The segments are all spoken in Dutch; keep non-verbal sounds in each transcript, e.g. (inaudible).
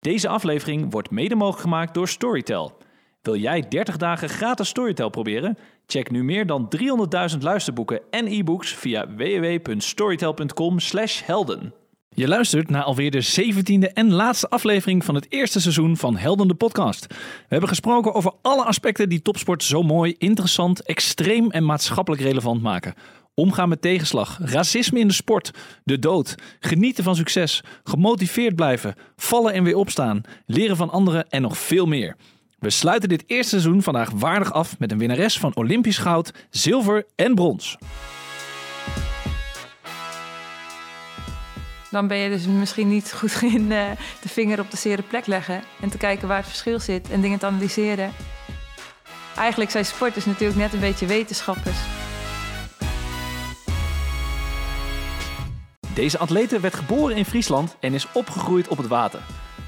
Deze aflevering wordt mede mogelijk gemaakt door Storytel. Wil jij 30 dagen gratis Storytel proberen? Check nu meer dan 300.000 luisterboeken en e-books via www.storytel.com/helden. Je luistert naar alweer de zeventiende en laatste aflevering van het eerste seizoen van Helden de podcast. We hebben gesproken over alle aspecten die topsport zo mooi, interessant, extreem en maatschappelijk relevant maken. Omgaan met tegenslag, racisme in de sport, de dood, genieten van succes, gemotiveerd blijven, vallen en weer opstaan, leren van anderen en nog veel meer. We sluiten dit eerste seizoen vandaag waardig af met een winnares van Olympisch goud, zilver en brons. Dan ben je dus misschien niet goed in uh, de vinger op de zere plek leggen en te kijken waar het verschil zit en dingen te analyseren. Eigenlijk zijn sporters natuurlijk net een beetje wetenschappers. Deze atlete werd geboren in Friesland en is opgegroeid op het water.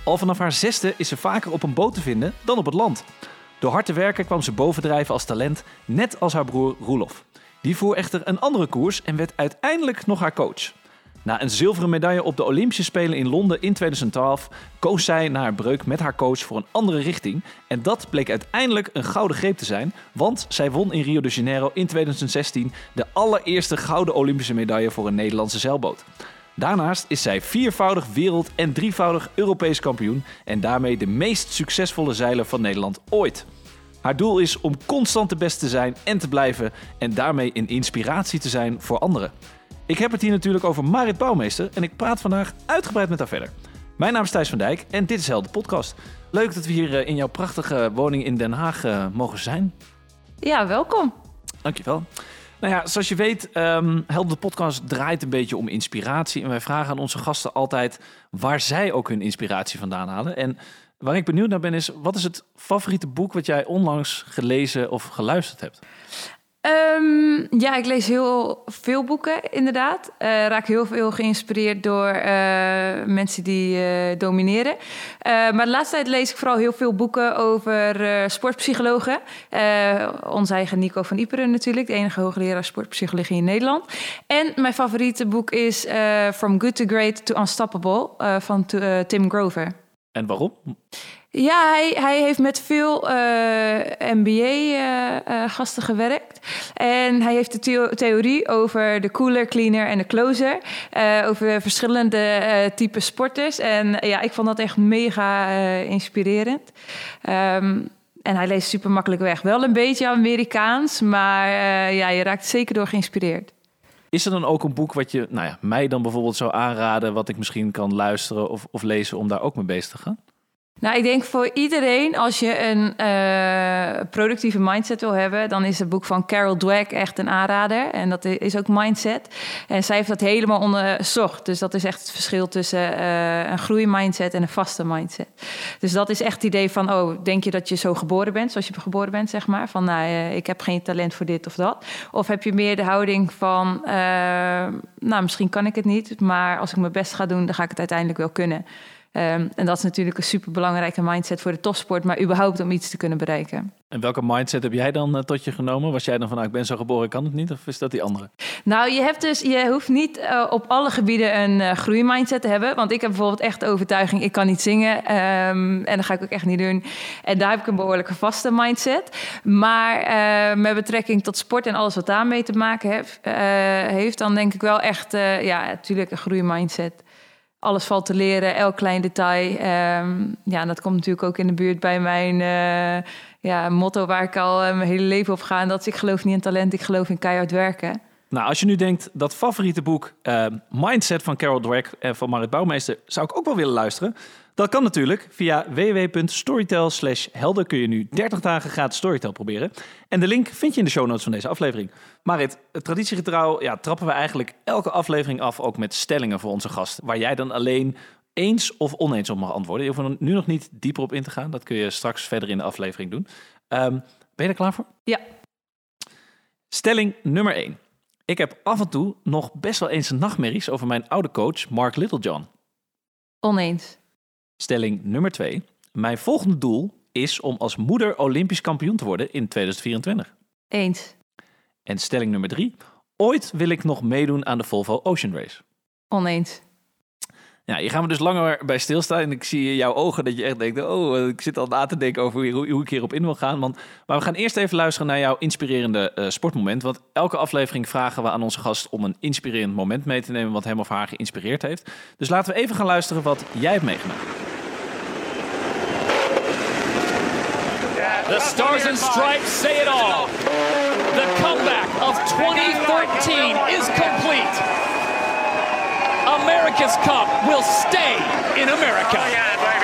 Al vanaf haar zesde is ze vaker op een boot te vinden dan op het land. Door hard te werken kwam ze bovendrijven als talent, net als haar broer Roelof. Die voer echter een andere koers en werd uiteindelijk nog haar coach. Na een zilveren medaille op de Olympische Spelen in Londen in 2012 koos zij na haar breuk met haar coach voor een andere richting. En dat bleek uiteindelijk een gouden greep te zijn, want zij won in Rio de Janeiro in 2016 de allereerste gouden Olympische medaille voor een Nederlandse zeilboot. Daarnaast is zij viervoudig wereld- en drievoudig Europees kampioen en daarmee de meest succesvolle zeiler van Nederland ooit. Haar doel is om constant de beste te zijn en te blijven en daarmee een inspiratie te zijn voor anderen. Ik heb het hier natuurlijk over Marit Bouwmeester en ik praat vandaag uitgebreid met haar verder. Mijn naam is Thijs van Dijk en dit is Helden Podcast. Leuk dat we hier eh, in jouw prachtige woning in Den Haag eh, mogen zijn. Ja, welkom. Dankjewel. Nou ja, zoals je weet, um, Helden Podcast draait een beetje om inspiratie. En wij vragen aan onze gasten altijd waar zij ook hun inspiratie vandaan halen. En waar ik benieuwd naar ben is, wat is het favoriete boek wat jij onlangs gelezen of geluisterd hebt? Um, ja, ik lees heel veel boeken, inderdaad. Uh, raak heel veel geïnspireerd door uh, mensen die uh, domineren. maar de laatste tijd lees ik vooral heel veel boeken over sportpsychologen. onze eigen Nico van Iperen natuurlijk, de enige hoogleraar sportpsychologie in Nederland. En mijn favoriete boek is From Good to Great to Unstoppable van Tim Grover. En waarom? Ja, hij, hij heeft met veel uh, MBA-gasten uh, uh, gewerkt. En hij heeft de theo theorie over de cooler, cleaner en de closer. Over verschillende uh, type sporters. En ja, ik vond dat echt mega inspirerend. Um, en hij leest super makkelijk weg. Wel een beetje Amerikaans, maar ja, je raakt zeker door geïnspireerd. Is er dan ook een boek wat je nou ja, mij dan bijvoorbeeld zou aanraden... wat ik misschien kan luisteren of, of lezen om daar ook mee bezig te gaan? Nou, ik denk voor iedereen, als je een uh, productieve mindset wil hebben, dan is het boek van Carol Dweck echt een aanrader. En dat is ook mindset. En zij heeft dat helemaal onderzocht. Dus dat is echt het verschil tussen uh, een groeimindset en een vaste mindset. Dus dat is echt het idee van, oh, denk je dat je zo geboren bent, zoals je geboren bent, zeg maar. Van, nou, uh, ik heb geen talent voor dit of dat. Of heb je meer de houding van, nou, misschien kan ik het niet, maar als ik mijn best ga doen, dan ga ik het uiteindelijk wel kunnen. Um, en dat is natuurlijk een superbelangrijke mindset voor de topsport, maar überhaupt om iets te kunnen bereiken. En welke mindset heb jij dan uh, tot je genomen? Was jij dan van, nou, ik ben zo geboren, ik kan het niet? Of is dat die andere? Nou, je, hebt dus, je hoeft niet uh, op alle gebieden een uh, groeimindset te hebben. Want ik heb bijvoorbeeld echt de overtuiging, ik kan niet zingen. Um, en dat ga ik ook echt niet doen. En daar heb ik een behoorlijke vaste mindset. Maar met betrekking tot sport en alles wat daarmee te maken heeft, heeft dan denk ik wel echt, ja, natuurlijk een groeimindset alles valt te leren, elk klein detail. Um, ja, en dat komt natuurlijk ook in de buurt bij mijn uh, ja, motto waar ik al uh, mijn hele leven op ga. En dat is ik geloof niet in talent, ik geloof in keihard werken. Nou, als je nu denkt, dat favoriete boek uh, Mindset van Carol Dweck en van Marit Bouwmeester... zou ik ook wel willen luisteren. Dat kan natuurlijk. Via www.storytel helden kun je nu 30 dagen gratis Storytel proberen. En de link vind je in de show notes van deze aflevering. Marit, traditiegetrouw ja, trappen we eigenlijk elke aflevering af ook met stellingen voor onze gast. Waar jij dan alleen eens of oneens op mag antwoorden. Je hoeft er nu nog niet dieper op in te gaan. Dat kun je straks verder in de aflevering doen. Um, ben je er klaar voor? Ja. Stelling nummer 1. Ik heb af en toe nog best wel eens nachtmerries over mijn oude coach Mark Littlejohn. Oneens. Stelling nummer 2. Mijn volgende doel is om als moeder Olympisch kampioen te worden in 2024. Eens. En stelling nummer 3. Ooit wil ik nog meedoen aan de Volvo Ocean Race. Oneens. Ja, hier gaan we dus langer bij stilstaan. En ik zie in jouw ogen dat je echt denkt... oh, ik zit al na te denken over hoe, hoe ik hierop in wil gaan. Want, maar we gaan eerst even luisteren naar jouw inspirerende uh, sportmoment. Want elke aflevering vragen we aan onze gast... om een inspirerend moment mee te nemen... wat hem of haar geïnspireerd heeft. Dus laten we even gaan luisteren wat jij hebt meegemaakt. The Stars and Stripes say it all. The comeback of 2013 is complete. America's Cup will stay in America. Oh,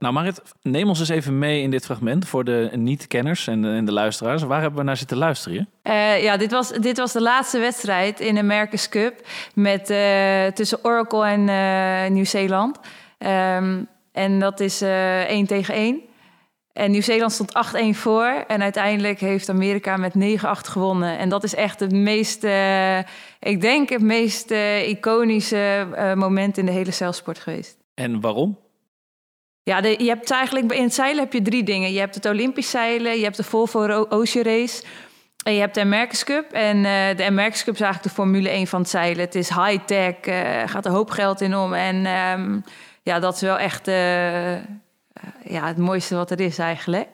Nou Marit, neem ons eens even mee in dit fragment voor de niet-kenners en de, en de, luisteraars. Waar hebben we naar zitten luisteren? Uh, ja, dit was, dit was de laatste wedstrijd in de America's Cup met, uh, tussen Oracle en uh, Nieuw-Zeeland. Um, en dat is uh, 1 tegen 1. En Nieuw-Zeeland stond 8-1 voor. En uiteindelijk heeft Amerika met 9-8 gewonnen. En dat is echt het meest, uh, ik denk, het meest uh, iconische uh, moment in de hele zeilsport geweest. En waarom? Ja, je hebt eigenlijk in het zeilen heb je drie dingen. Je hebt het Olympisch zeilen, je hebt de Volvo Ocean Race en je hebt de America's Cup. En de America's Cup is eigenlijk de Formule 1 van het zeilen. Het is high-tech, gaat er hoop geld in om. En um, ja, dat is wel echt ja, het mooiste wat er is eigenlijk.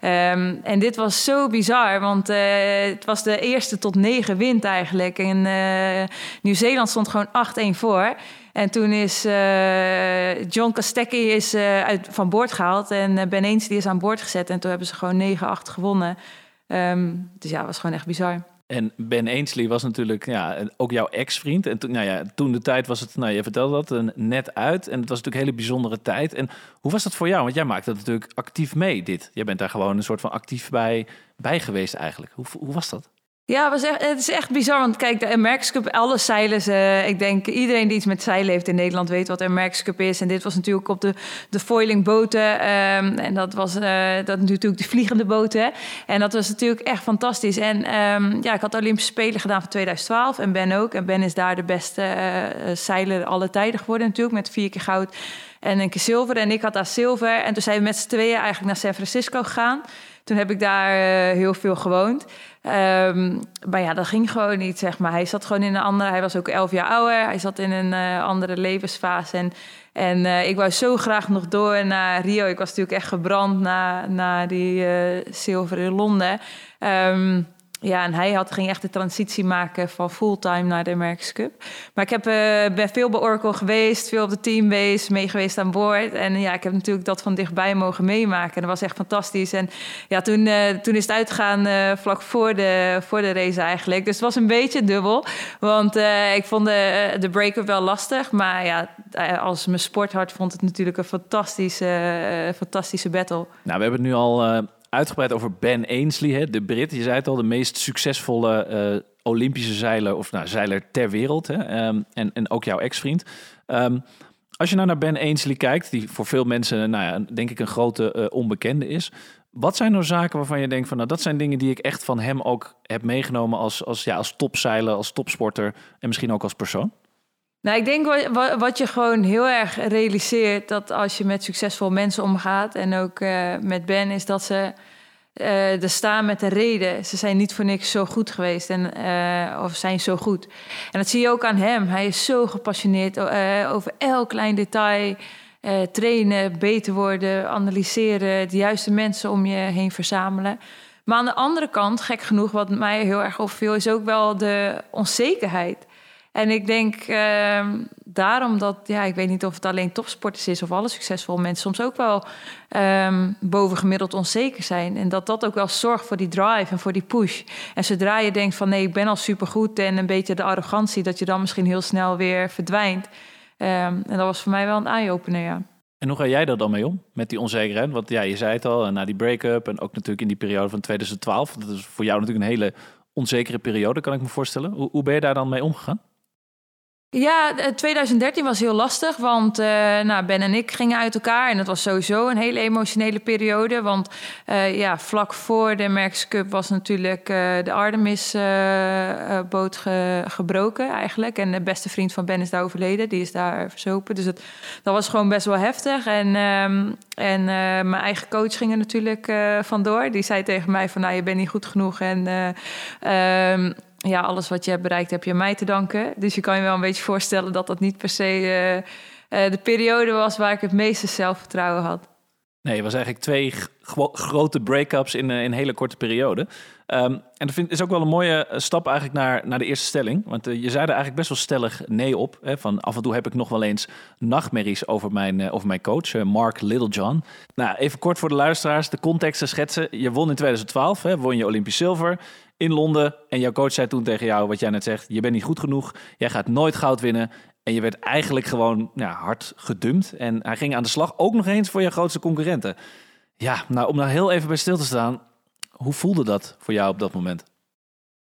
Um, en dit was zo bizar, want uh, het was de eerste tot negen wind eigenlijk. En uh, Nieuw-Zeeland stond gewoon 8-1 voor. En toen is uh, John Kostecki is, uit, van boord gehaald en Ben Eens is aan boord gezet. En toen hebben ze gewoon 9-8 gewonnen. Um, dus ja, was gewoon echt bizar. En Ben Ainsley was natuurlijk ja, ook jouw ex-vriend. En toen, nou ja, toen de tijd was het, nou, je vertelde dat, net uit. En het was natuurlijk een hele bijzondere tijd. En hoe was dat voor jou? Want jij maakte dat natuurlijk actief mee, dit. Jij bent daar gewoon een soort van actief bij, bij geweest eigenlijk. Hoe, hoe was dat? Ja, het is echt bizar. Want kijk, de America's Cup, alle zeilen. Ik denk iedereen die iets met zeilen heeft in Nederland weet wat America's Cup is. En dit was natuurlijk op de, de foiling boten. Um, en dat was uh, dat natuurlijk de vliegende boten. En dat was natuurlijk echt fantastisch. En um, ja, ik had de Olympische Spelen gedaan van 2012. En Ben ook. En Ben is daar de beste uh, zeiler alle tijden geworden natuurlijk. Met vier keer goud en een keer zilver. En ik had daar zilver. En toen zijn we met z'n tweeën eigenlijk naar San Francisco gegaan. Toen heb ik daar heel veel gewoond. Um, maar ja, dat ging gewoon niet, zeg maar. Hij zat gewoon in een andere... Hij was ook elf jaar ouder. Hij zat in een uh, andere levensfase. En, en uh, ik wou zo graag nog door naar Rio. Ik was natuurlijk echt gebrand na, na die uh, zilver in Londen. Um, ja, en hij had, ging echt de transitie maken van fulltime naar de America's Cup. Maar ik heb, uh, ben veel bij Oracle geweest, veel op de mee geweest aan boord. En ja, ik heb natuurlijk dat van dichtbij mogen meemaken. En dat was echt fantastisch. En ja, toen, uh, toen is het uitgegaan uh, vlak voor de, voor de race eigenlijk. Dus het was een beetje dubbel. Want ik vond de, de break-up wel lastig. Maar ja, als mijn sporthart vond het natuurlijk een fantastische, fantastische battle. Nou, we hebben het nu al uitgebreid over Ben Ainsley, hè, de Brit. Je zei het al, de meest succesvolle uh, Olympische zeiler, of nou, zeiler ter wereld. Hè, um, en, en ook jouw ex-vriend. Um, als je nou naar Ben Ainsley kijkt, die voor veel mensen, nou ja, denk ik, een grote uh, onbekende is. Wat zijn nou zaken waarvan je denkt van, nou, dat zijn dingen die ik echt van hem ook heb meegenomen als, als, ja, als topzeiler, als topsporter en misschien ook als persoon? Nou, ik denk wat, je gewoon heel erg realiseert dat als je met succesvolle mensen omgaat en ook uh, met Ben, is dat ze uh, er staan met een reden. Ze zijn niet voor niks zo goed geweest en, uh, of zijn zo goed. En dat zie je ook aan hem. Hij is zo gepassioneerd over elk klein detail. trainen, beter worden, analyseren, de juiste mensen om je heen verzamelen. Maar aan de andere kant, gek genoeg, wat mij heel erg opviel, is ook wel de onzekerheid. En ik denk uh, daarom dat, ja, ik weet niet of het alleen topsporters is of alle succesvolle mensen soms ook wel um, bovengemiddeld onzeker zijn. En dat dat ook wel zorgt voor die drive en voor die push. En zodra je denkt van nee, ik ben al supergoed en een beetje de arrogantie, dat je dan misschien heel snel weer verdwijnt. Um, en dat was voor mij wel een eye-opener, ja. En hoe ga jij daar dan mee om, met die onzekerheid? Want ja, je zei het al, na die break-up en ook natuurlijk in die periode van 2012. Dat is voor jou natuurlijk een hele onzekere periode, kan ik me voorstellen. Hoe, hoe ben je daar dan mee omgegaan? Ja, 2013 was heel lastig, want uh, nou, Ben en ik gingen uit elkaar. En dat was sowieso een hele emotionele periode. Want uh, ja, vlak voor de Merckx Cup was natuurlijk de Artemis-boot ge gebroken eigenlijk. En de beste vriend van Ben is daar overleden, die is daar verzopen. Dus het, dat was gewoon best wel heftig. En, um, en mijn eigen coach ging er natuurlijk vandoor. Die zei tegen mij van, nou, je bent niet goed genoeg. En... Ja, alles wat je hebt bereikt heb je mij te danken. Dus je kan je wel een beetje voorstellen dat dat niet per se uh, uh, de periode was waar ik het meeste zelfvertrouwen had. Nee, het was eigenlijk twee grote break-ups in, een hele korte periode. Um, en dat vind, is ook wel een mooie stap eigenlijk naar, naar de eerste stelling. Want je zei er eigenlijk best wel stellig nee op. Hè, van af en toe heb ik nog wel eens nachtmerries over mijn, over mijn coach, Mark Littlejohn. Nou, even kort voor de luisteraars, de context te schetsen. Je won in 2012, hè, won je Olympisch zilver in Londen. En jouw coach zei toen tegen jou, wat jij net zegt, je bent niet goed genoeg. Jij gaat nooit goud winnen. En je werd eigenlijk gewoon hard gedumpt. En hij ging aan de slag ook nog eens voor je grootste concurrenten. Ja, nou om daar heel even bij stil te staan. Hoe voelde dat voor jou op dat moment?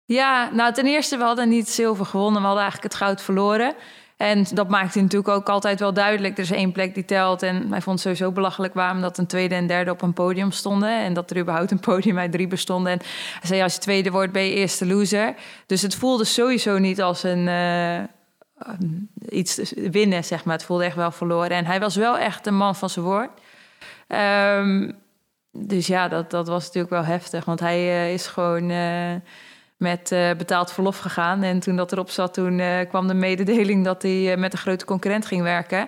Ja, nou ten eerste, we hadden niet zilver gewonnen. We hadden eigenlijk het goud verloren. En dat maakte natuurlijk ook altijd wel duidelijk. Er is één plek die telt. En hij vond het sowieso belachelijk waarom dat een tweede en derde op een podium stonden. En dat er überhaupt een podium uit drie bestonden. En hij zei, als je tweede wordt, ben je eerste loser. Dus het voelde sowieso niet als een... Uh, iets winnen, zeg maar. Het voelde echt wel verloren. En hij was wel echt een man van zijn woord. Um, dus ja, dat, dat was natuurlijk wel heftig. Want hij uh, is gewoon... Uh, met uh, betaald verlof gegaan. En toen dat erop zat, toen uh, kwam de mededeling dat hij uh, met een grote concurrent ging werken.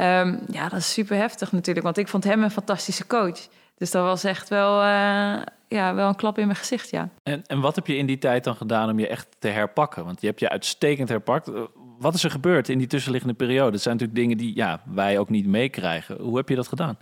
Um, ja, dat is super heftig natuurlijk, want ik vond hem een fantastische coach. Dus dat was echt wel, ja, wel een klap in mijn gezicht, ja. En, en wat heb je in die tijd dan gedaan om je echt te herpakken? Want je hebt je uitstekend herpakt. Wat is er gebeurd in die tussenliggende periode? Dat zijn natuurlijk dingen die ja, wij ook niet meekrijgen. Hoe heb je dat gedaan?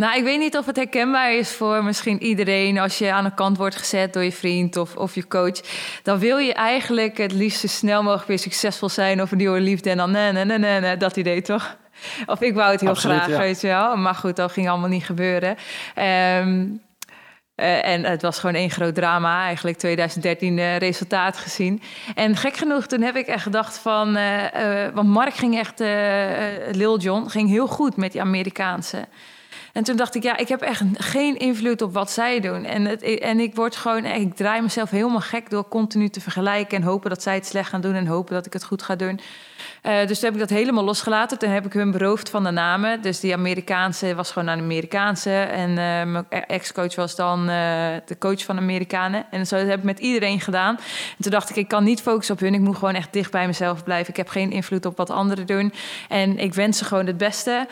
Nou, ik weet niet of het herkenbaar is voor misschien iedereen als je aan de kant wordt gezet door je vriend of, of je coach. Dan wil je eigenlijk het liefst zo snel mogelijk weer succesvol zijn of een nieuwe liefde. En dan nee, nee, nee, nee, nee dat idee toch? (laughs) Of ik wou het heel Absoluut, graag, ja. weet je wel. Maar goed, dat ging allemaal niet gebeuren. Um, uh, en het was gewoon één groot drama, eigenlijk 2013 uh, resultaat gezien. En gek genoeg, toen heb ik echt gedacht van... Uh, want Mark ging echt, Lil John, ging heel goed met die Amerikaanse. En toen dacht ik, ja, ik heb echt geen invloed op wat zij doen. En, het, en ik word gewoon, ik draai mezelf helemaal gek door continu te vergelijken en hopen dat zij het slecht gaan doen en hopen dat ik het goed ga doen. Uh, dus toen heb ik dat helemaal losgelaten. Toen heb ik hun beroofd van de namen. Dus die Amerikaanse was gewoon een Amerikaanse. En uh, mijn ex-coach was dan de coach van Amerikanen. En zo heb ik met iedereen gedaan. En toen dacht ik, ik kan niet focussen op hun. Ik moet gewoon echt dicht bij mezelf blijven. Ik heb geen invloed op wat anderen doen. En ik wens ze gewoon het beste.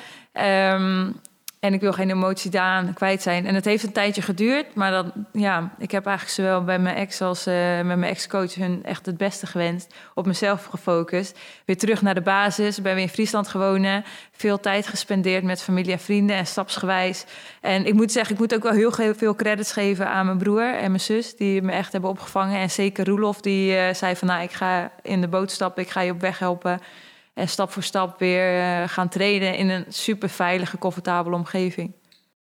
Um, en ik wil geen emotie daaraan kwijt zijn. En het heeft een tijdje geduurd. Maar dan, ja, ik heb eigenlijk zowel bij mijn ex als uh, met mijn ex-coach hun echt het beste gewenst. Op mezelf gefocust. Weer terug naar de basis. Ben weer in Friesland gewonnen. Veel tijd gespendeerd met familie en vrienden en stapsgewijs. En ik moet zeggen, ik moet ook wel heel veel credits geven aan mijn broer en mijn zus. Die me echt hebben opgevangen. En zeker Roelof, die uh, zei van nou, ik ga in de boot stappen. Ik ga je op weg helpen. En stap voor stap weer uh, gaan trainen in een super veilige, comfortabele omgeving.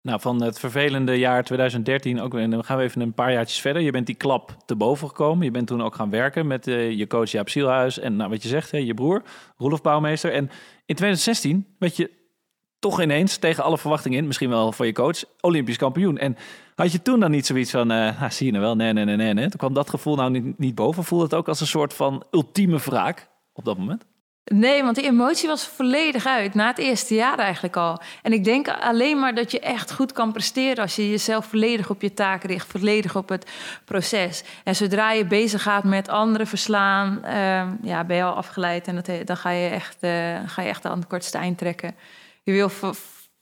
Nou, van het vervelende jaar 2013, ook, en dan gaan we even een paar jaartjes verder. Je bent die klap te boven gekomen. Je bent toen ook gaan werken met uh, je coach Jaap Sielhuis en nou, wat je zegt, hè, je broer, Roelof Bouwmeester. En in 2016 werd je toch ineens, tegen alle verwachtingen in, misschien wel voor je coach, Olympisch kampioen. En had je toen dan niet zoiets van, uh, ah, zie je nou wel, nee, nee, nee, nee. Toen kwam dat gevoel nou niet, niet boven. Voelde het ook als een soort van ultieme wraak op dat moment? Nee, want die emotie was volledig uit. Na het eerste jaar eigenlijk al. En ik denk alleen maar dat je echt goed kan presteren... als je jezelf volledig op je taak richt. Volledig op het proces. En zodra je bezig gaat met anderen verslaan... Uh, ja, ben je al afgeleid. En dat, dan ga je, echt, uh, ga je echt aan het kortste eind trekken. Je wil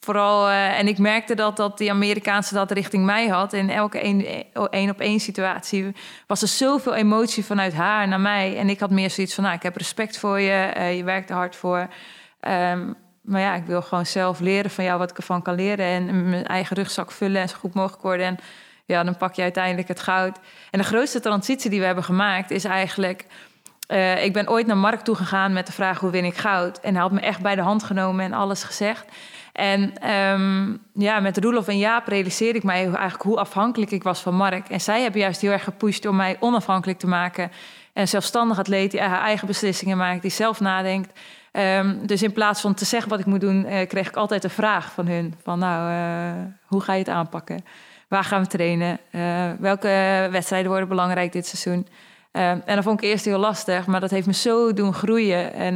vooral... Uh, en ik merkte dat, dat die Amerikaanse dat richting mij had. In elke één op één situatie was er zoveel emotie vanuit haar naar mij. En ik had meer zoiets van, nou, ik heb respect voor je. Uh, je werkt er hard voor. Um, maar ja, ik wil gewoon zelf leren van jou wat ik ervan kan leren. En mijn eigen rugzak vullen en zo goed mogelijk worden. En ja, dan pak je uiteindelijk het goud. En de grootste transitie die we hebben gemaakt is eigenlijk... Ik ben ooit naar Mark toe gegaan met de vraag hoe win ik goud. En hij had me echt bij de hand genomen en alles gezegd. En ehm, ja, met Roelof en Jaap realiseerde ik mij eigenlijk hoe afhankelijk ik was van Mark. En zij hebben juist heel erg gepusht om mij onafhankelijk te maken. En zelfstandig atleet die haar eigen beslissingen maakt, die zelf nadenkt. Ehm, dus in plaats van te zeggen wat ik moet doen, uh, kreeg ik altijd een vraag van hun. Van nou, uh, hoe ga je het aanpakken? Waar gaan we trainen? Uh, welke wedstrijden worden belangrijk dit seizoen? Ehm, en dat vond ik eerst heel lastig, maar dat heeft me zo doen groeien. En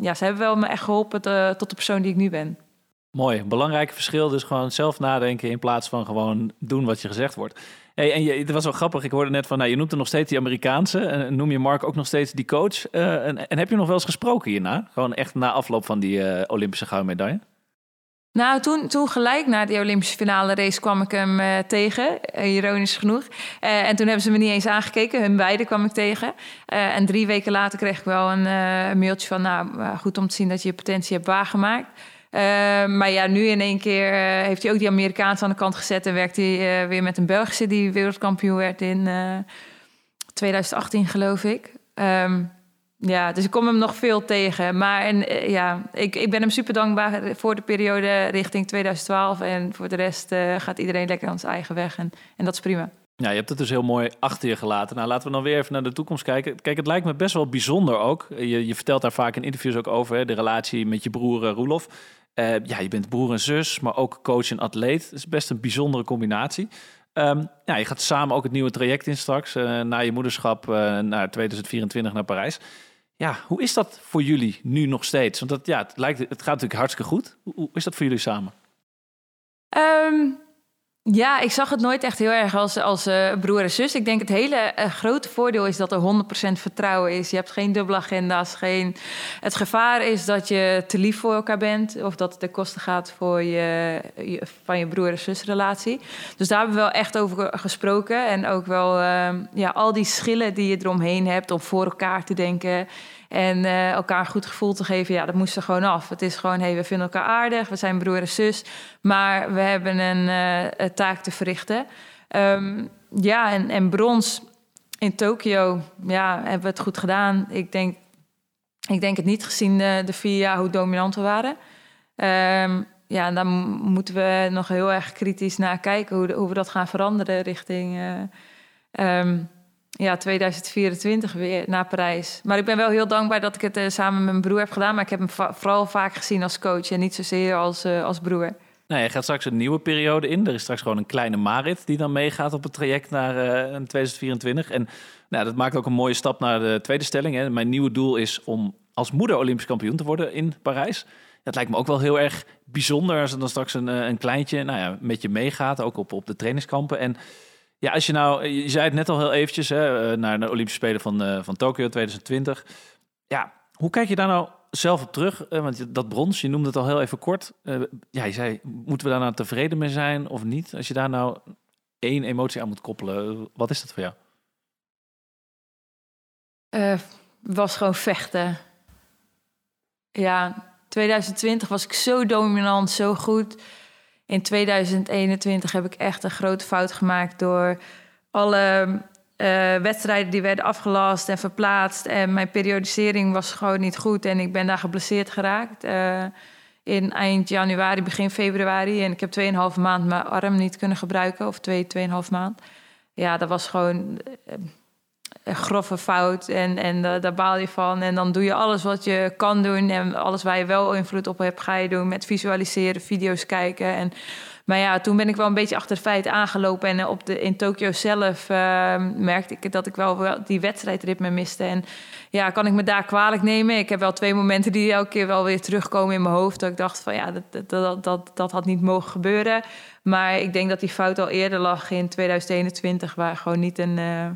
ja, ze hebben wel me echt geholpen tot de persoon die ik nu ben. Mooi, belangrijk verschil dus gewoon zelf nadenken in plaats van gewoon doen wat je gezegd wordt. Hey, en je, het was wel grappig, ik hoorde net van, nou, je noemt er nog steeds die Amerikaanse. En noem je Mark ook nog steeds die coach. Uh, en, heb je nog wel eens gesproken hierna? Gewoon echt na afloop van die uh, Olympische gouden medaille? Nou, toen, toen gelijk na die Olympische finale race kwam ik hem uh, tegen, ironisch genoeg. en toen hebben ze me niet eens aangekeken, hun beiden kwam ik tegen. en drie weken later kreeg ik wel een mailtje van, nou, goed om te zien dat je je potentie hebt waargemaakt. Uh, maar ja, nu in één keer uh, heeft hij ook die Amerikaanse aan de kant gezet en werkt hij uh, weer met een Belgische die wereldkampioen werd in 2018, geloof ik. Um, ja, dus ik kom hem nog veel tegen. Maar en, ja, ik, ik ben hem super dankbaar voor de periode richting 2012. En voor de rest gaat iedereen lekker aan zijn eigen weg. En, en dat is prima. Ja, je hebt het dus heel mooi achter je gelaten. Nou, laten we dan weer even naar de toekomst kijken. Kijk, het lijkt me best wel bijzonder ook. Je, je vertelt daar vaak in interviews ook over, hè, de relatie met je broer Roelof. Uh, ja, je bent broer en zus, maar ook coach en atleet. Dat is best een bijzondere combinatie. Um, ja, je gaat samen ook het nieuwe traject in straks, uh, na je moederschap, naar 2024 naar Parijs. Ja, hoe is dat voor jullie nu nog steeds? Want dat, ja, het, lijkt, het gaat natuurlijk hartstikke goed. Hoe, is dat voor jullie samen? Um, ja, ik zag het nooit echt heel erg als, als uh, broer en zus. Ik denk het hele uh, grote voordeel is dat er 100% vertrouwen is. Je hebt geen dubbele agenda's. Geen... Het gevaar is dat je te lief voor elkaar bent. Of dat het de kosten gaat voor je, van je broer- en zusrelatie. Dus daar hebben we wel echt over gesproken. En ook wel uh, ja, al die schillen die je eromheen hebt om voor elkaar te denken. En uh, elkaar een goed gevoel te geven, ja, dat moest er gewoon af. Het is gewoon, hey, we vinden elkaar aardig, we zijn broer en zus, maar we hebben een, uh, taak te verrichten. Um, ja, en, en brons in Tokio, ja, hebben we het goed gedaan. Ik denk, ik denk het niet gezien de, vier jaar hoe dominant we waren. Um, ja, en moeten we nog heel erg kritisch naar kijken hoe, hoe we dat gaan veranderen richting... Uh, um, ja, 2024 weer naar Parijs. Maar ik ben wel heel dankbaar dat ik het uh, samen met mijn broer heb gedaan. Maar ik heb hem vooral vaak gezien als coach en niet zozeer als, uh, als broer. Nee, je gaat straks een nieuwe periode in. Er is straks gewoon een kleine Marit die dan meegaat op het traject naar uh, eh, 2024. En nou, dat maakt ook een mooie stap naar de tweede stelling. Hè. Mijn nieuwe doel is om als moeder Olympisch kampioen te worden in Parijs. Dat lijkt me ook wel heel erg bijzonder als er dan straks een, een kleintje nou ja, met je meegaat, ook op, op de trainingskampen. En ja, als je nou, je zei het net al heel eventjes, hè, eh, naar de Olympische Spelen van, uh, van Tokio 2020. Ja, hoe kijk je daar nou zelf op terug? Want dat brons, je noemde het al heel even kort. Uh, ja, je zei, moeten we daar nou tevreden mee zijn of niet? Als je daar nou één emotie aan moet koppelen, wat is dat voor jou? was gewoon vechten. Ja, 2020 was ik zo dominant, zo goed in 2021 heb ik echt een grote fout gemaakt door alle uh, wedstrijden die werden afgelast en verplaatst. En mijn periodisering was gewoon niet goed en ik ben daar geblesseerd geraakt. Uh, in eind januari, begin februari. En ik heb 2,5 maand mijn arm niet kunnen gebruiken, of 2, 2,5 maand. Ja, dat was gewoon een grove fout en, en daar baal je van. En dan doe je alles wat je kan doen en alles waar je wel invloed op hebt, ga je doen met visualiseren, video's kijken. En, maar ja, toen ben ik wel een beetje achter de feiten aangelopen. En op de, in Tokio zelf uh, merkte ik dat ik wel die wedstrijdritme miste. En ja, kan ik me daar kwalijk nemen? Ik heb wel twee momenten die elke keer wel weer terugkomen in mijn hoofd. Dat ik dacht van ja, dat, dat, dat, dat had niet mogen gebeuren. Maar ik denk dat die fout al eerder lag in 2021, waar gewoon niet een... Uh,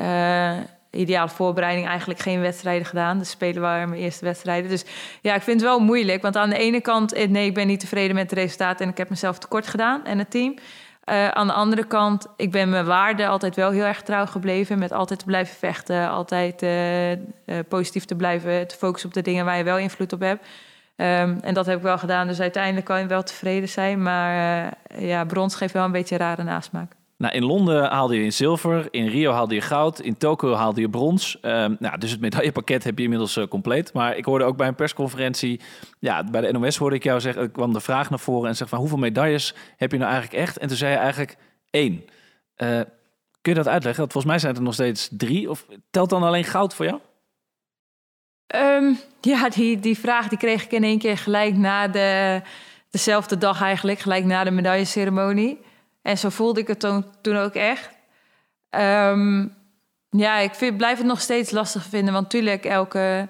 uh, ideale voorbereiding eigenlijk geen wedstrijden gedaan. De Spelen waren mijn eerste wedstrijden. Dus ja, ik vind het wel moeilijk. Want aan de ene kant, eh, nee, ik ben niet tevreden met het resultaat... en ik heb mezelf tekort gedaan en het team. Uh, aan de andere kant, ik ben mijn waarde altijd wel heel erg trouw gebleven... met altijd te blijven vechten, altijd positief te blijven... te focussen op de dingen waar je wel invloed op hebt. Um, en dat heb ik wel gedaan, dus uiteindelijk kan je wel tevreden zijn. Maar ja, brons geeft wel een beetje een rare nasmaak. Nou, in Londen haalde je zilver, in Rio haalde je goud, in Tokio haalde je brons. Ehm, nou, dus het medaillepakket heb je inmiddels eh, compleet. Maar ik hoorde ook bij een persconferentie, ja, bij de NOS hoorde ik jou zeggen, er kwam de vraag naar voren en zeg van hoeveel medailles heb je nou eigenlijk echt? En toen zei je eigenlijk één. Eh, kun je dat uitleggen? Want volgens mij zijn het er nog steeds drie. Of telt dan alleen goud voor jou? Ehm, ja, die, die vraag die kreeg ik in één keer gelijk na de, dezelfde dag eigenlijk, gelijk na de medailleceremonie. En zo voelde ik het toen, ook echt. Ehm, ja, ik blijf het nog steeds lastig vinden, want natuurlijk elke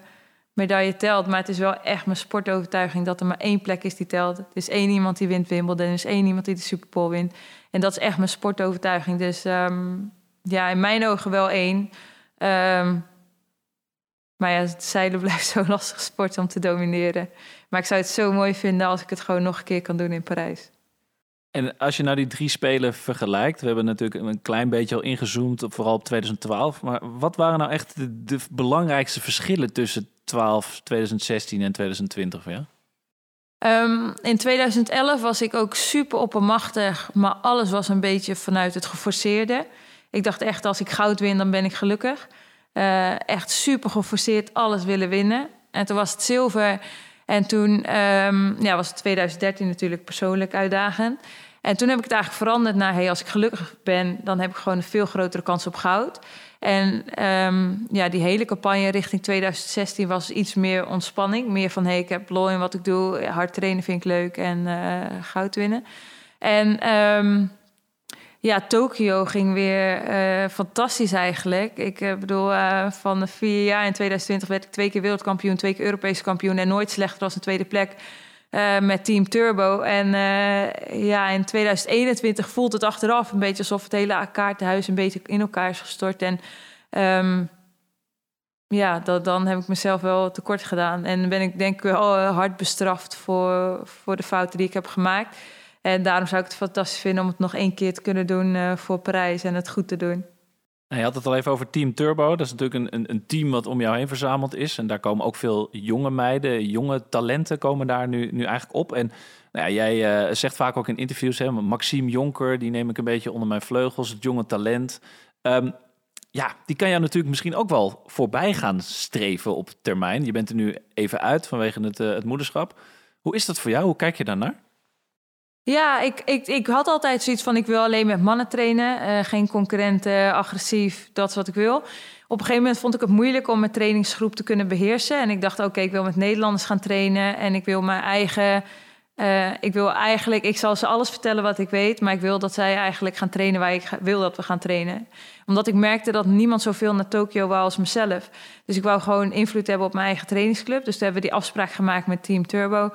medaille telt. Maar het is wel echt mijn sportovertuiging dat er maar één plek is die telt. Er is één iemand die wint Wimbledon, er is één iemand die de Super Bowl wint. En dat is echt mijn sportovertuiging. Dus ehm, ja, in mijn ogen wel één. Maar ja, het zeilen (laughs) blijft zo lastig sport om te domineren. Maar ik zou het zo mooi vinden als ik het gewoon nog een keer kan doen in Parijs. En als je nou die drie spelen vergelijkt, we hebben natuurlijk een klein beetje al ingezoomd, op, vooral op 2012. Maar wat waren nou echt de, belangrijkste verschillen tussen 12, 2016 en 2020 voor jou? Um, in 2011 was ik ook super oppermachtig, maar alles was een beetje vanuit het geforceerde. Ik dacht echt, als ik goud win, dan ben ik gelukkig. Uh, echt super geforceerd alles willen winnen. En toen was het zilver. En toen um, ja, was het 2013 natuurlijk persoonlijk uitdagend. En toen heb ik het eigenlijk veranderd naar... Hey, als ik gelukkig ben, dan heb ik gewoon een veel grotere kans op goud. En um, ja, die hele campagne richting 2016 was iets meer ontspanning. Meer van, hey, ik heb lol in wat ik doe. Hard trainen vind ik leuk en uh, goud winnen. En... Um, ja, Tokio ging weer uh, fantastisch eigenlijk. Ik uh, bedoel, uh, van de vier jaar in 2020 werd ik twee keer wereldkampioen, twee keer Europese kampioen en nooit slechter als een tweede plek met Team Turbo. En ja, in 2021 voelt het achteraf een beetje alsof het hele kaartenhuis een beetje in elkaar is gestort. En um, ja, dan heb ik mezelf wel tekort gedaan. En ben ik denk ik wel hard bestraft voor, voor de fouten die ik heb gemaakt. En daarom zou ik het fantastisch vinden om het nog één keer te kunnen doen uh, voor Parijs en het goed te doen. Nou, je had het al even over Team Turbo. Dat is natuurlijk een, een, team wat om jou heen verzameld is. En daar komen ook veel jonge meiden, jonge talenten komen daar nu, nu eigenlijk op. En nou ja, jij uh, zegt vaak ook in interviews, hè, Maxime Jonker, die neem ik een beetje onder mijn vleugels, het jonge talent. Um, ja, die kan jou natuurlijk misschien ook wel voorbij gaan streven op termijn. Je bent er nu even uit vanwege het, uh, het moederschap. Hoe is dat voor jou? Hoe kijk je daarnaar? Ja, ik, ik, ik had altijd zoiets van: ik wil alleen met mannen trainen. Uh, geen concurrenten, agressief, dat is wat ik wil. Op een gegeven moment vond ik het moeilijk om mijn trainingsgroep te kunnen beheersen. En ik dacht: oké, ik wil met Nederlanders gaan trainen. En ik wil mijn eigen. Uh, ik wil eigenlijk, ik zal ze alles vertellen wat ik weet, maar ik wil dat zij eigenlijk gaan trainen waar ik wil dat we gaan trainen. Omdat ik merkte dat niemand zoveel naar Tokio wou als mezelf. Dus ik wou gewoon invloed hebben op mijn eigen trainingsclub. Dus toen hebben we die afspraak gemaakt met Team Turbo.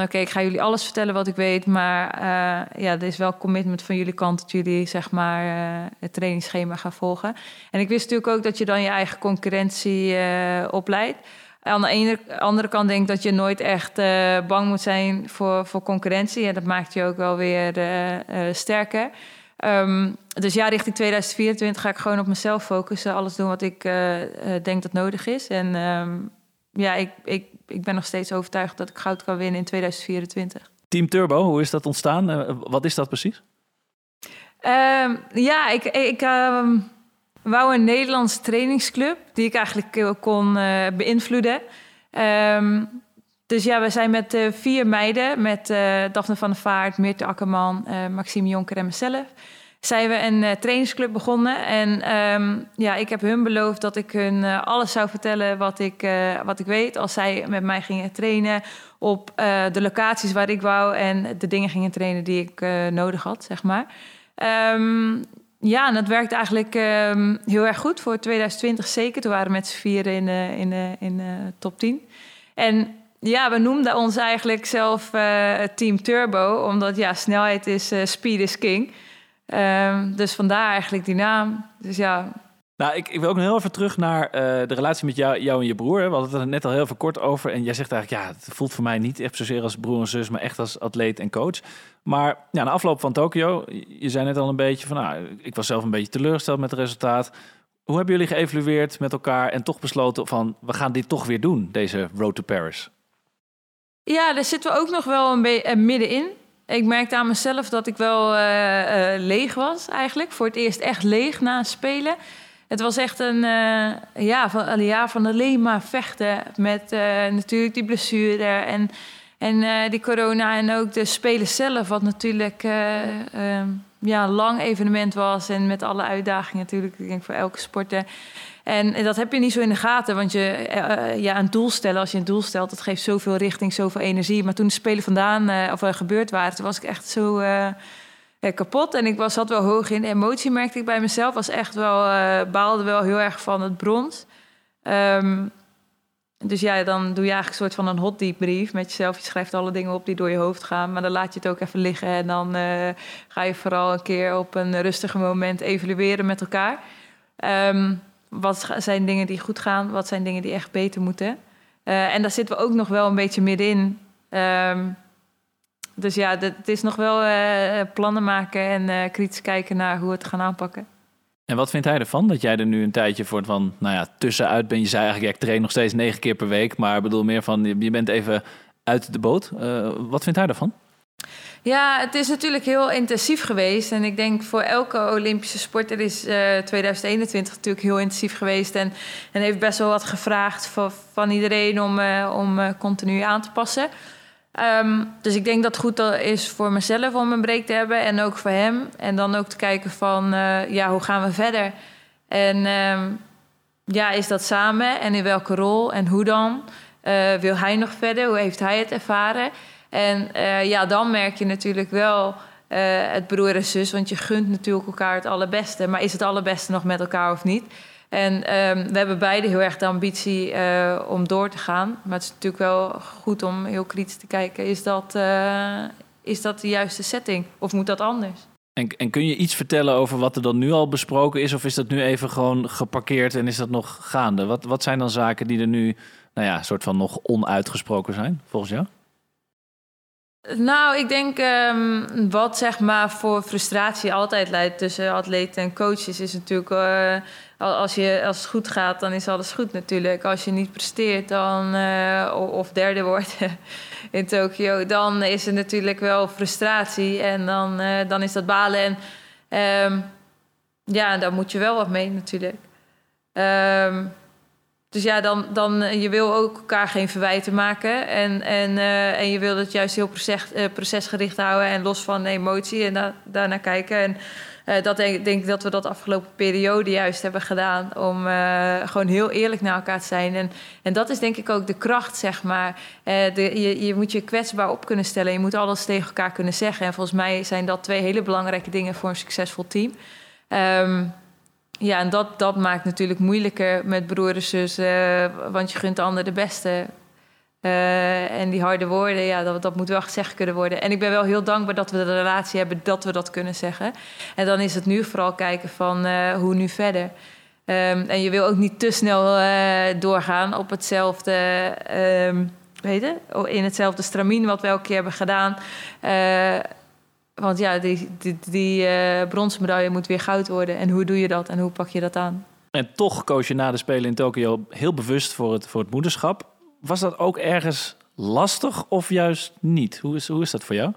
Oké, ik ga jullie alles vertellen wat ik weet. Maar uh, ja, er is wel commitment van jullie kant dat jullie zeg maar uh, het trainingsschema gaan volgen. En ik wist natuurlijk ook dat je dan je eigen concurrentie uh, opleidt. Aan de ene, andere kant denk ik dat je nooit echt bang moet zijn voor, voor concurrentie. En dat maakt je ook wel weer sterker. Um, dus ja, richting 2024 ga ik gewoon op mezelf focussen. Alles doen wat ik denk dat nodig is. En um, ja, ik, ik ik ben nog steeds overtuigd dat ik goud kan winnen in 2024. Team Turbo, hoe is dat ontstaan? Uh, wat is dat precies? Um, ja, ik, ik um, wou een Nederlandse trainingsclub die ik eigenlijk eh, kon uh, beïnvloeden. Um, dus ja, we zijn met uh, vier meiden, met Daphne van der Vaart, Meerte Akkerman, Maxime Jonker en mezelf zijn we een uh, trainingsclub begonnen. En um, ja, ik heb hun beloofd dat ik hun uh, alles zou vertellen wat ik, uh, wat ik weet. Als zij met mij gingen trainen op de locaties waar ik wou. En de dingen gingen trainen die ik nodig had, zeg maar. Um, ja, en dat werkte eigenlijk um, heel erg goed voor 2020 zeker. Toen waren we met z'n vieren in de, in in de top 10. En ja, we noemden ons eigenlijk zelf Team Turbo. Omdat ja, snelheid is speed is king. Um, dus vandaar eigenlijk die naam. Dus ja. Nou, ik, ik wil ook nog heel even terug naar uh, de relatie met jou, jou en je broer. We hadden het net al heel veel kort over. En jij zegt eigenlijk, ja, het voelt voor mij niet echt zozeer als broer en zus, maar echt als atleet en coach. Maar ja, na afloop van Tokio, je zei net al een beetje van, nou, ik was zelf een beetje teleurgesteld met het resultaat. Hoe hebben jullie geëvalueerd met elkaar en toch besloten van, we gaan dit toch weer doen, deze Road to Paris? Ja, daar zitten we ook nog wel een beetje middenin. Ik merkte aan mezelf dat ik wel eh, eh, leeg was eigenlijk. Voor het eerst echt leeg na het spelen. Het was echt een, eh, ja, van, een jaar van alleen maar vechten. Met natuurlijk die blessure en, en die corona. En ook de spelen zelf, wat natuurlijk ja, een lang evenement was. En met alle uitdagingen natuurlijk, ik denk voor elke sporter. En dat heb je niet zo in de gaten, want je, uh, ja, een doel stellen, als je een doel stelt, dat geeft zoveel richting, zoveel energie. Maar toen de Spelen vandaan, uh, of uh, gebeurd waren, was ik echt zo kapot. En ik was, zat wel hoog in emotie, merkte ik bij mezelf. Was echt wel, baalde wel heel erg van het brons. Um, dus ja, dan doe je eigenlijk een soort van een hot brief met jezelf. Je schrijft alle dingen op die door je hoofd gaan, maar dan laat je het ook even liggen. En dan ga je vooral een keer op een rustige moment evalueren met elkaar. Um, wat zijn dingen die goed gaan? Wat zijn dingen die echt beter moeten? Uh, en daar zitten we ook nog wel een beetje middenin. Um, dus ja, het is nog wel uh, plannen maken en uh, kritisch kijken naar hoe we het gaan aanpakken. En wat vindt hij ervan dat jij er nu een tijdje voor van, nou ja, tussenuit bent? Je zei eigenlijk, ik train nog steeds negen keer per week, maar ik bedoel meer van, je bent even uit de boot. wat vindt hij ervan? Ja, het is natuurlijk heel intensief geweest. En ik denk voor elke Olympische sporter is uh, eh, 2021 natuurlijk heel intensief geweest. En, en heeft best wel wat gevraagd van, van iedereen om, uh, om uh, continu aan te passen. Um, dus ik denk dat het goed is voor mezelf om een break te hebben en ook voor hem. En dan ook te kijken van, ja, hoe gaan we verder? En um, ja, is dat samen en in welke rol en hoe dan? wil hij nog verder? Hoe heeft hij het ervaren? En uh, ja, dan merk je natuurlijk wel uh, het broer en zus, want je gunt natuurlijk elkaar het allerbeste. Maar is het allerbeste nog met elkaar of niet? En um, we hebben beide heel erg de ambitie uh, om door te gaan. Maar het is natuurlijk wel goed om heel kritisch te kijken: is dat, is dat de juiste setting of moet dat anders? En, en, kun je iets vertellen over wat er dan nu al besproken is? Of is dat nu even gewoon geparkeerd en is dat nog gaande? Wat, wat zijn dan zaken die er nu, nou ja, soort van nog onuitgesproken zijn, volgens jou? Nou, ik denk um, wat zeg maar voor frustratie altijd leidt tussen atleten en coaches is natuurlijk uh, als, je, als het goed gaat, dan is alles goed natuurlijk. Als je niet presteert dan, uh, of derde wordt (laughs) in Tokio, dan is er natuurlijk wel frustratie en dan, uh, dan is dat balen. En um, ja, daar moet je wel wat mee natuurlijk. Um, dus ja, dan, dan uh, je wil ook elkaar geen verwijten maken. En, en, uh, en je wil het juist heel proces, uh, procesgericht houden en los van emotie en da daarnaar kijken. En dat denk, ik dat we dat afgelopen periode juist hebben gedaan. Om gewoon heel eerlijk naar elkaar te zijn. En, en dat is denk ik ook de kracht, zeg maar. De, je, je moet je kwetsbaar op kunnen stellen. Je moet alles tegen elkaar kunnen zeggen. En volgens mij zijn dat twee hele belangrijke dingen voor een succesvol team. Um, ja, en dat, dat maakt natuurlijk moeilijker met broer en zus, uh, want je gunt de ander de beste. Uh, en die harde woorden, ja, dat, dat moet wel gezegd kunnen worden. En ik ben wel heel dankbaar dat we de relatie hebben dat we dat kunnen zeggen. En dan is het nu vooral kijken van uh, hoe nu verder. Um, en je wil ook niet te snel doorgaan op hetzelfde, um, weet je, in hetzelfde stramien wat we elke keer hebben gedaan. Want ja, die, die, die uh, bronzen medaille moet weer goud worden. En hoe doe je dat en hoe pak je dat aan? En toch koos je na de Spelen in Tokio heel bewust voor het, voor het moederschap. Was dat ook ergens lastig of juist niet? Hoe is, hoe is dat voor jou?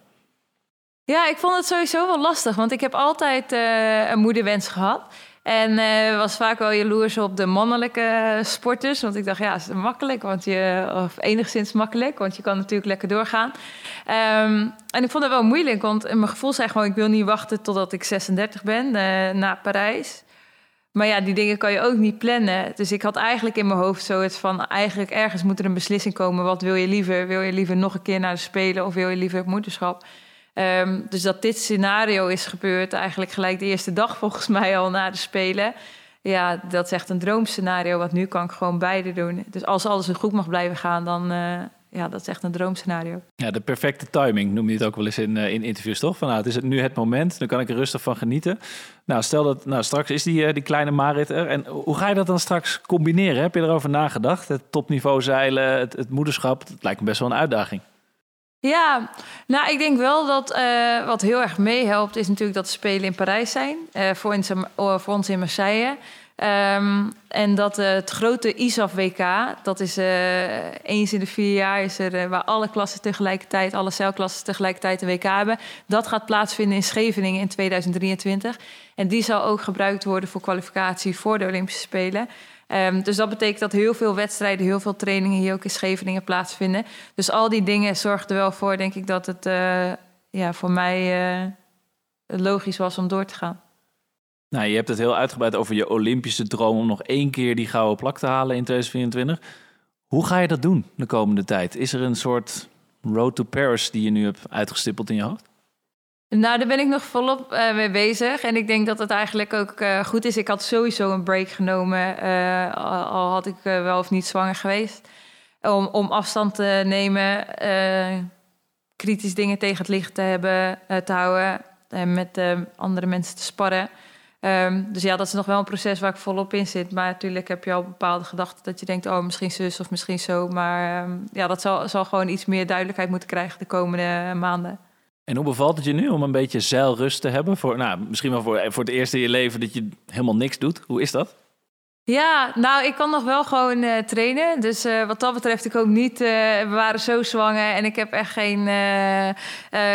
Ja, ik vond het sowieso wel lastig. Want ik heb altijd uh, een moederwens gehad. En uh, was vaak wel jaloers op de mannelijke sporters. Want ik dacht, ja, is makkelijk. Want je, of enigszins makkelijk, want je kan natuurlijk lekker doorgaan. Um, en ik vond het wel moeilijk, want mijn gevoel zei gewoon... ik wil niet wachten totdat ik 36 ben, uh, na Parijs. Maar ja, die dingen kan je ook niet plannen. Dus ik had eigenlijk in mijn hoofd zo het van... eigenlijk ergens moet er een beslissing komen. Wat wil je liever? Wil je liever nog een keer naar de Spelen... of wil je liever het moederschap? Um, dus dat dit scenario is gebeurd, eigenlijk gelijk de eerste dag volgens mij al na de Spelen. Ja, dat is echt een droomscenario, want nu kan ik gewoon beide doen. Dus als alles goed mag blijven gaan, dan uh, ja, dat is echt een droomscenario. Ja, de perfecte timing noem je het ook wel eens in, uh, in interviews, toch? Van nou, het is nu het moment, dan kan ik er rustig van genieten. Nou, stel dat, nou, straks is die, uh, die kleine Marit er. En hoe ga je dat dan straks combineren? Heb je erover nagedacht? Het topniveau zeilen, het, het moederschap, het lijkt me best wel een uitdaging. Ja, nou, ik denk wel dat uh, wat heel erg meehelpt, is natuurlijk dat de Spelen in Parijs zijn. Uh, voor, in, uh, voor, ons in Marseille. Ehm, en dat eh, het grote ISAF WK, dat is eh, eens in de vier jaar, is er, eh, waar alle klassen tegelijkertijd, alle celklassen tegelijkertijd een WK hebben. Dat gaat plaatsvinden in Scheveningen in 2023. En die zal ook gebruikt worden voor kwalificatie voor de Olympische Spelen. Ehm, dus dat betekent dat heel veel wedstrijden, heel veel trainingen hier ook in Scheveningen plaatsvinden. Dus al die dingen zorgen er wel voor, denk ik, dat het ja, voor mij logisch was om door te gaan. Nou, je hebt het heel uitgebreid over je Olympische droom om nog één keer die gouden plak te halen in 2024. Hoe ga je dat doen de komende tijd? Is er een soort road to Paris die je nu hebt uitgestippeld in je hoofd? Nou, daar ben ik nog volop uh, mee bezig. En ik denk dat het eigenlijk ook uh, goed is. Ik had sowieso een break genomen, uh, al, had ik wel of niet zwanger geweest. Om, om afstand te nemen, kritisch dingen tegen het licht te hebben, te houden. En met andere mensen te sparren. Um, dus ja, dat is nog wel een proces waar ik volop in zit. Maar natuurlijk heb je al bepaalde gedachten dat je denkt, oh, misschien zus of misschien zo. Maar um, ja, dat zal, zal gewoon iets meer duidelijkheid moeten krijgen de komende maanden. En hoe bevalt het je nu om een beetje zeilrust te hebben? Voor, nou, misschien wel voor, voor het eerste in je leven dat je helemaal niks doet. Hoe is dat? Ja, nou, ik kan nog wel gewoon uh, trainen. Dus uh, wat dat betreft, ik ook niet. We waren zo zwanger en ik heb echt geen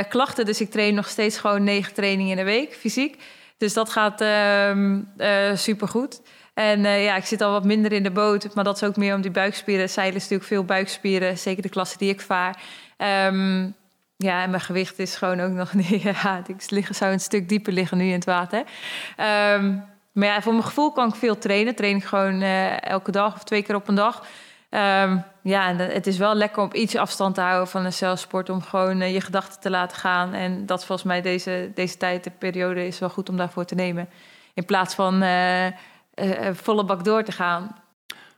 klachten. Dus ik train nog steeds gewoon negen trainingen in de week, fysiek. Dus dat gaat uh, supergoed. En ja, ik zit al wat minder in de boot, maar dat is ook meer om die buikspieren. Zeilen is natuurlijk veel buikspieren, zeker de klasse die ik vaar. Um, ja, en mijn gewicht is gewoon ook nog niet. (laughs) Ja, ik zou een stuk dieper liggen nu in het water. Um, maar ja, voor mijn gevoel kan ik veel trainen. Train ik gewoon uh, elke dag of twee keer op een dag. Um, ja, en het is wel lekker om iets afstand te houden van een celsport. Om gewoon uh, je gedachten te laten gaan. En dat volgens mij deze, deze tijd, de periode, is wel goed om daarvoor te nemen. In plaats van uh, volle bak door te gaan.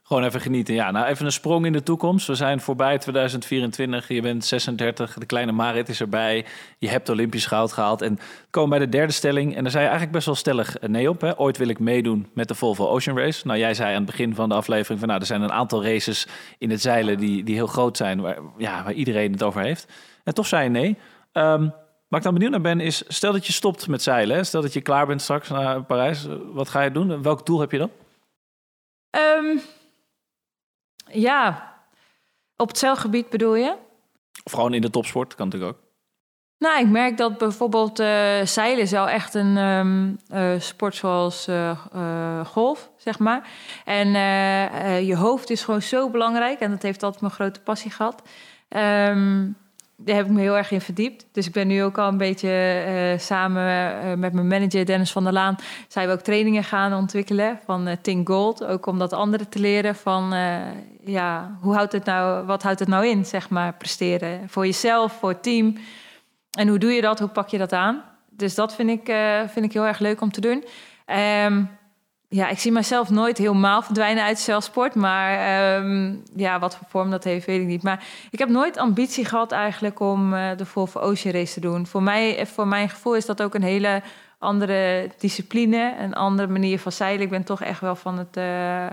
Gewoon even genieten. Ja, nou even een sprong in de toekomst. We zijn voorbij 2024. Je bent 36. De kleine Marit is erbij. Je hebt Olympisch goud gehaald. En komen bij de derde stelling. En daar zei je eigenlijk best wel stellig nee op. Hè? Ooit wil ik meedoen met de Volvo Ocean Race. Nou, jij zei aan het begin van de aflevering van nou, er zijn een aantal races in het zeilen die, die heel groot zijn. Waar, ja, waar iedereen het over heeft. En toch zei je nee. Um, Waar ik dan benieuwd naar ben, is stel dat je stopt met zeilen. Stel dat je klaar bent straks naar Parijs. Wat ga je doen? Welk doel heb je dan? Um, ja, op het zeilgebied bedoel je? Of gewoon in de topsport, kan natuurlijk ook. Nou, ik merk dat bijvoorbeeld uh, zeilen zou echt een um, uh, sport zoals uh, golf, zeg maar. En je hoofd is gewoon zo belangrijk en dat heeft altijd mijn grote passie gehad. Um, daar heb ik me heel erg in verdiept. Dus ik ben nu ook al een beetje uh, samen uh, met mijn manager Dennis van der Laan... zijn we ook trainingen gaan ontwikkelen van uh, Gold. Ook om dat anderen te leren van... ja, hoe houdt het nou, wat houdt het nou in, zeg maar, presteren? Voor jezelf, voor het team. En hoe doe je dat? Hoe pak je dat aan? Dus dat vind ik, vind ik heel erg leuk om te doen. Um, ja, ik zie mezelf nooit helemaal verdwijnen uit zelfsport. Maar um, ja, wat voor vorm dat heeft, weet ik niet. Maar ik heb nooit ambitie gehad eigenlijk om uh, de Volvo Ocean Race te doen. Voor, mij, voor mijn gevoel is dat ook een hele andere discipline. Een andere manier van zeilen. Ik ben toch echt wel van het uh,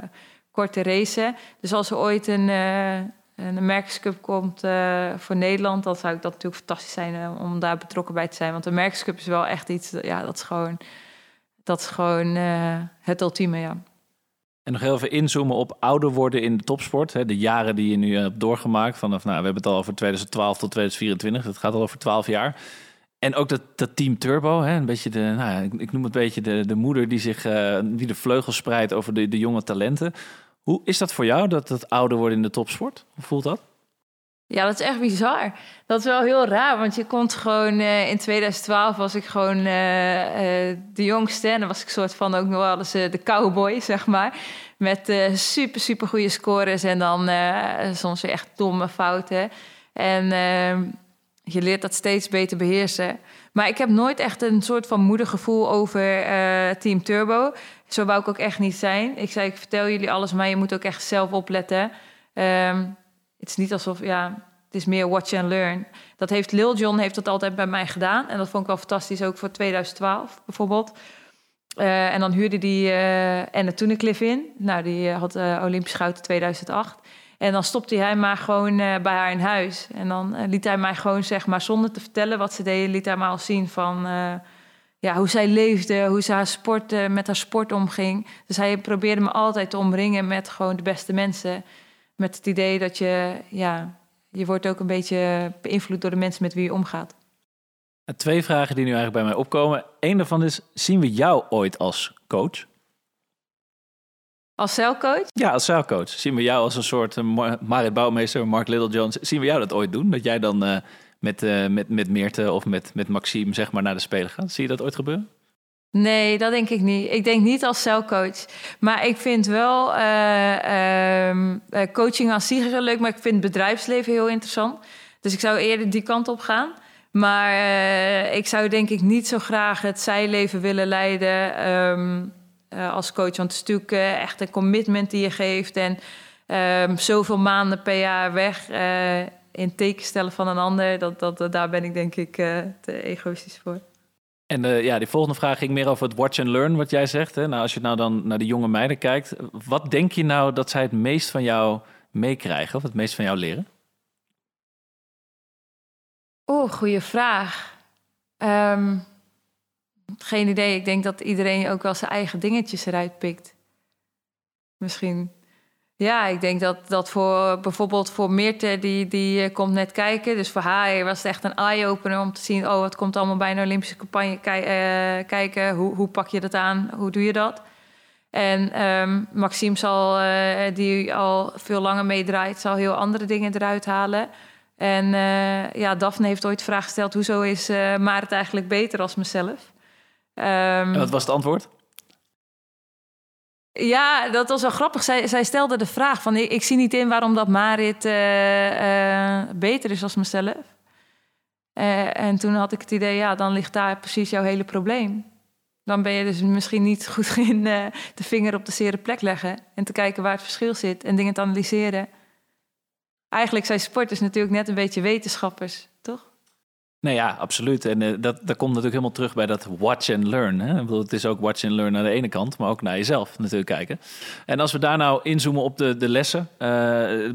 korte racen. Dus als er ooit een... Uh, een America's Cup komt voor Nederland, dan zou ik dat natuurlijk fantastisch zijn om daar betrokken bij te zijn. Want de America's Cup is wel echt iets, ja, dat is gewoon dat is gewoon uh, het ultieme, ja. En nog heel even inzoomen op ouder worden in de topsport. Hè, de jaren die je nu hebt doorgemaakt. Vanaf, nou, we hebben het al over 2012 tot 2024. Dat gaat al over 12 jaar. En ook dat, dat team Turbo, hè, een beetje de, nou, ik, noem het een beetje de, de moeder die, zich, uh, die de vleugels spreidt over de, de jonge talenten. Hoe is dat voor jou, dat, dat ouder worden in de topsport? Hoe voelt dat? Ja, dat is echt bizar. Dat is wel heel raar, want je komt gewoon... Uh, in 2012 was ik gewoon uh, uh, de jongste. En dan was ik soort van ook nog wel eens de cowboy, (laughs) zeg maar. Met super, super goede scores en dan soms weer echt domme fouten. En ehm, je leert dat steeds beter beheersen. Maar ik heb nooit echt een soort van moedergevoel over Team Turbo. Zo wou ik ook echt niet zijn. Ik zei, ik vertel jullie alles, maar je moet ook echt zelf opletten... Um, het is niet alsof, ja, het is meer watch and learn. Dat heeft Lil John heeft dat altijd bij mij gedaan. En dat vond ik wel fantastisch, ook voor 2012 bijvoorbeeld. Uh, en dan huurde die uh, Anne Toenekliff in. Nou, die uh, had Olympisch goud in 2008. En dan stopte hij maar gewoon bij haar in huis. En dan liet hij mij gewoon, zeg maar, zonder te vertellen wat ze deden... liet hij mij al zien van... ja, hoe zij leefde, hoe ze haar sport, eh, met haar sport omging. Dus hij probeerde me altijd te omringen met gewoon de beste mensen. Met het idee dat je, ja, je wordt ook een beetje beïnvloed door de mensen met wie je omgaat. Twee vragen die nu eigenlijk bij mij opkomen. Eén daarvan is, zien we jou ooit als coach? Als celcoach? Ja, als zeilcoach. Zien we jou als een soort uh, Marit Bouwmeester, Mark Littlejohn. Zien we jou dat ooit doen? Dat jij dan uh, met, uh, met, met Meerte of met, met Maxime zeg maar, naar de Spelen gaat? Zie je dat ooit gebeuren? Nee, dat denk ik niet. Ik denk niet als celcoach. Maar ik vind wel uh, coaching als zich leuk, maar ik vind het bedrijfsleven heel interessant. Dus ik zou eerder die kant op gaan. Maar uh, ik zou denk ik niet zo graag het zijleven willen leiden um, als coach. Want het is natuurlijk echt een commitment die je geeft. En um, zoveel maanden per jaar weg in teken stellen van een ander. Dat, dat, daar ben ik denk ik te egoïstisch voor. En uh, ja, die volgende vraag ging meer over het watch and learn, wat jij zegt. Hè? Nou, als je nou dan naar de jonge meiden kijkt, wat denk je nou dat zij het meest van jou meekrijgen of het meest van jou leren? Oeh, goede vraag. Um, geen idee. Ik denk dat iedereen ook wel zijn eigen dingetjes eruit pikt. Misschien ja, ik denk dat, dat voor bijvoorbeeld voor Meerte, die, die eh, komt net kijken. Dus voor haar was het echt een eye-opener om te zien... oh, wat komt allemaal bij een Olympische campagne uh, kijken. Hoe, hoe pak je dat aan? Hoe doe je dat? En um, Maxime zal, uh, die al veel langer meedraait... zal heel andere dingen eruit halen. En ja, Daphne heeft ooit de vraag gesteld... hoezo is Marit eigenlijk beter als mezelf? Um, wat was het antwoord? Ja, dat was wel grappig. Zij, zij stelde de vraag van... Ik, zie niet in waarom dat Marit uh, uh, beter is als mezelf. Uh, en toen had ik het idee, ja, dan ligt daar precies jouw hele probleem. Dan ben je dus misschien niet goed (laughs) in de vinger op de zere plek leggen... en te kijken waar het verschil zit en dingen te analyseren. Eigenlijk zijn sporters natuurlijk net een beetje wetenschappers, toch? Nee, ja, absoluut. En uh, dat, dat komt natuurlijk helemaal terug bij dat watch and learn. Hè? Het is ook watch and learn aan de ene kant, maar ook naar jezelf natuurlijk kijken. En als we daar nou inzoomen op de, de lessen, uh,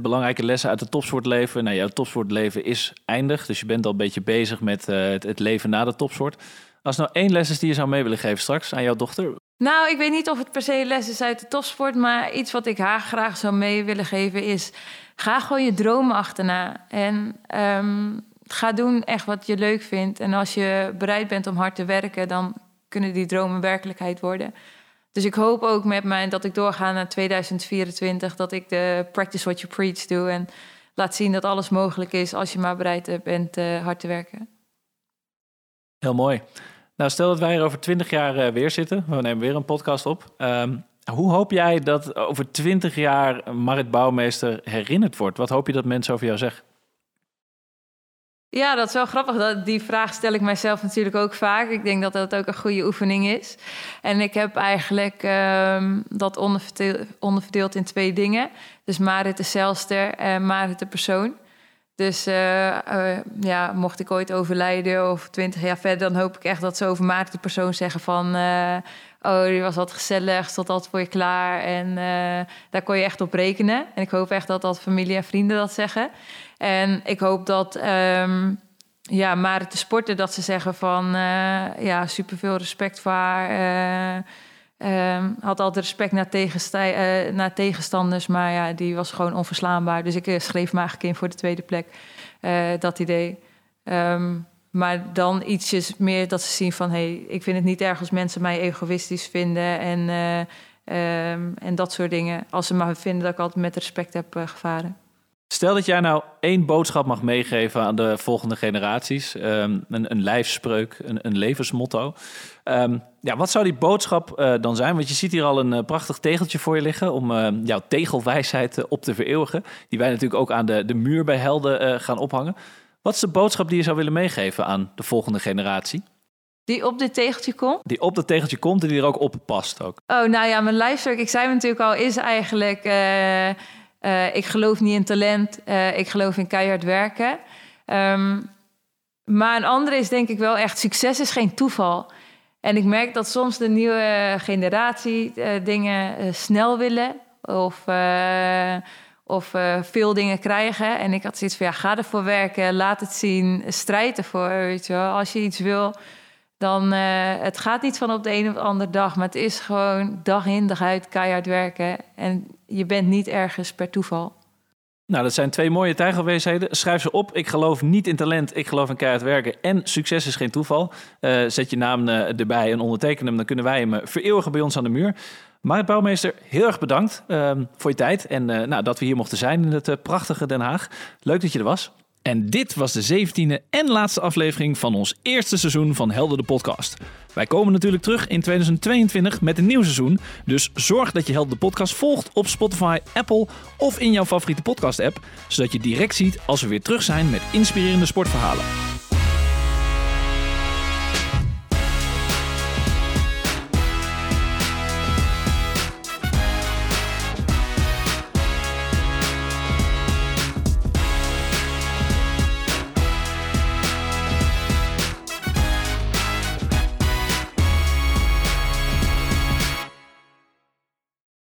belangrijke lessen uit het topsportleven. Nou, jouw topsportleven is eindig, dus je bent al een beetje bezig met uh, het, leven na de topsport. Als nou één les is die je zou mee willen geven straks aan jouw dochter? Nou, ik weet niet of het per se les is uit de topsport, maar iets wat ik haar graag zou mee willen geven is... ga gewoon je dromen achterna. En... Um, ga doen echt wat je leuk vindt. En als je bereid bent om hard te werken, dan kunnen die dromen werkelijkheid worden. Dus ik hoop ook met mij dat ik doorga naar 2024, dat ik de practice what you preach doe en laat zien dat alles mogelijk is als je maar bereid bent uh, hard te werken. Heel mooi. Nou, stel dat wij er over 20 jaar uh, weer zitten. We nemen weer een podcast op. Um, hoe hoop jij dat over 20 jaar Marit Bouwmeester herinnerd wordt? Wat hoop je dat mensen over jou zeggen? Ja, dat is wel grappig. Dat, die vraag stel ik mijzelf natuurlijk ook vaak. Ik denk dat dat ook een goede oefening is. En ik heb eigenlijk um, dat onderverdeeld, in twee dingen. Dus Marit de celster en Marit de persoon. Dus uh, uh, ja, mocht ik ooit overlijden of twintig jaar verder... dan hoop ik echt dat ze over Marit de persoon zeggen van... Uh, oh, die was wat gezellig, stond altijd voor je klaar. En daar kon je echt op rekenen. En ik hoop echt dat dat familie en vrienden dat zeggen. En ik hoop dat, um, ja, maar de sporten dat ze zeggen van, uh, ja, superveel respect voor haar. Uh, had altijd respect naar, naar, tegenstanders, maar ja, die was gewoon onverslaanbaar. Dus ik schreef me eigenlijk in voor de tweede plek, dat idee. Um, maar dan ietsjes meer dat ze zien van... hé, hey, ik vind het niet erg als mensen mij egoïstisch vinden... en, um, en dat soort dingen. Als ze maar vinden dat ik altijd met respect heb gevaren. Stel dat jij nou één boodschap mag meegeven aan de volgende generaties. Um, een, een lijfspreuk, een, een levensmotto. Um, ja, wat zou die boodschap uh, dan zijn? Want je ziet hier al een prachtig tegeltje voor je liggen om jouw tegelwijsheid op te vereeuwigen. Die wij natuurlijk ook aan de, de muur bij Helden gaan ophangen. Wat is de boodschap die je zou willen meegeven aan de volgende generatie? Die op dit tegeltje komt? Die op dat tegeltje komt en die er ook op past ook. Oh, nou ja, mijn lijfspreuk, ik zei natuurlijk al, is eigenlijk uh, ik geloof niet in talent, uh, ik geloof in keihard werken. Um, maar een andere is denk ik wel echt, succes is geen toeval. En ik merk dat soms de nieuwe generatie dingen snel willen of, of veel dingen krijgen. En ik had zoiets van, ja, ga ervoor werken, laat het zien, strijd ervoor. Weet je wel. Als je iets wil, dan uh, het gaat niet van op de een of andere dag, maar het is gewoon dag in dag uit keihard werken en je bent niet ergens per toeval. Nou, dat zijn twee mooie tijgelweesheden. Schrijf ze op. Ik geloof niet in talent, ik geloof in keihard werken. En succes is geen toeval. Uh, zet je naam erbij en onderteken hem. Dan kunnen wij hem vereeuwigen bij ons aan de muur. Marit Bouwmeester, heel erg bedankt uh, voor je tijd. En nou, dat we hier mochten zijn in het prachtige Den Haag. Leuk dat je er was. En dit was de zeventiende en laatste aflevering van ons eerste seizoen van Helder de Podcast. Wij komen natuurlijk terug in 2022 met een nieuw seizoen. Dus zorg dat je Helder de Podcast volgt op Spotify, Apple of in jouw favoriete podcast-app. Zodat je direct ziet als we weer terug zijn met inspirerende sportverhalen.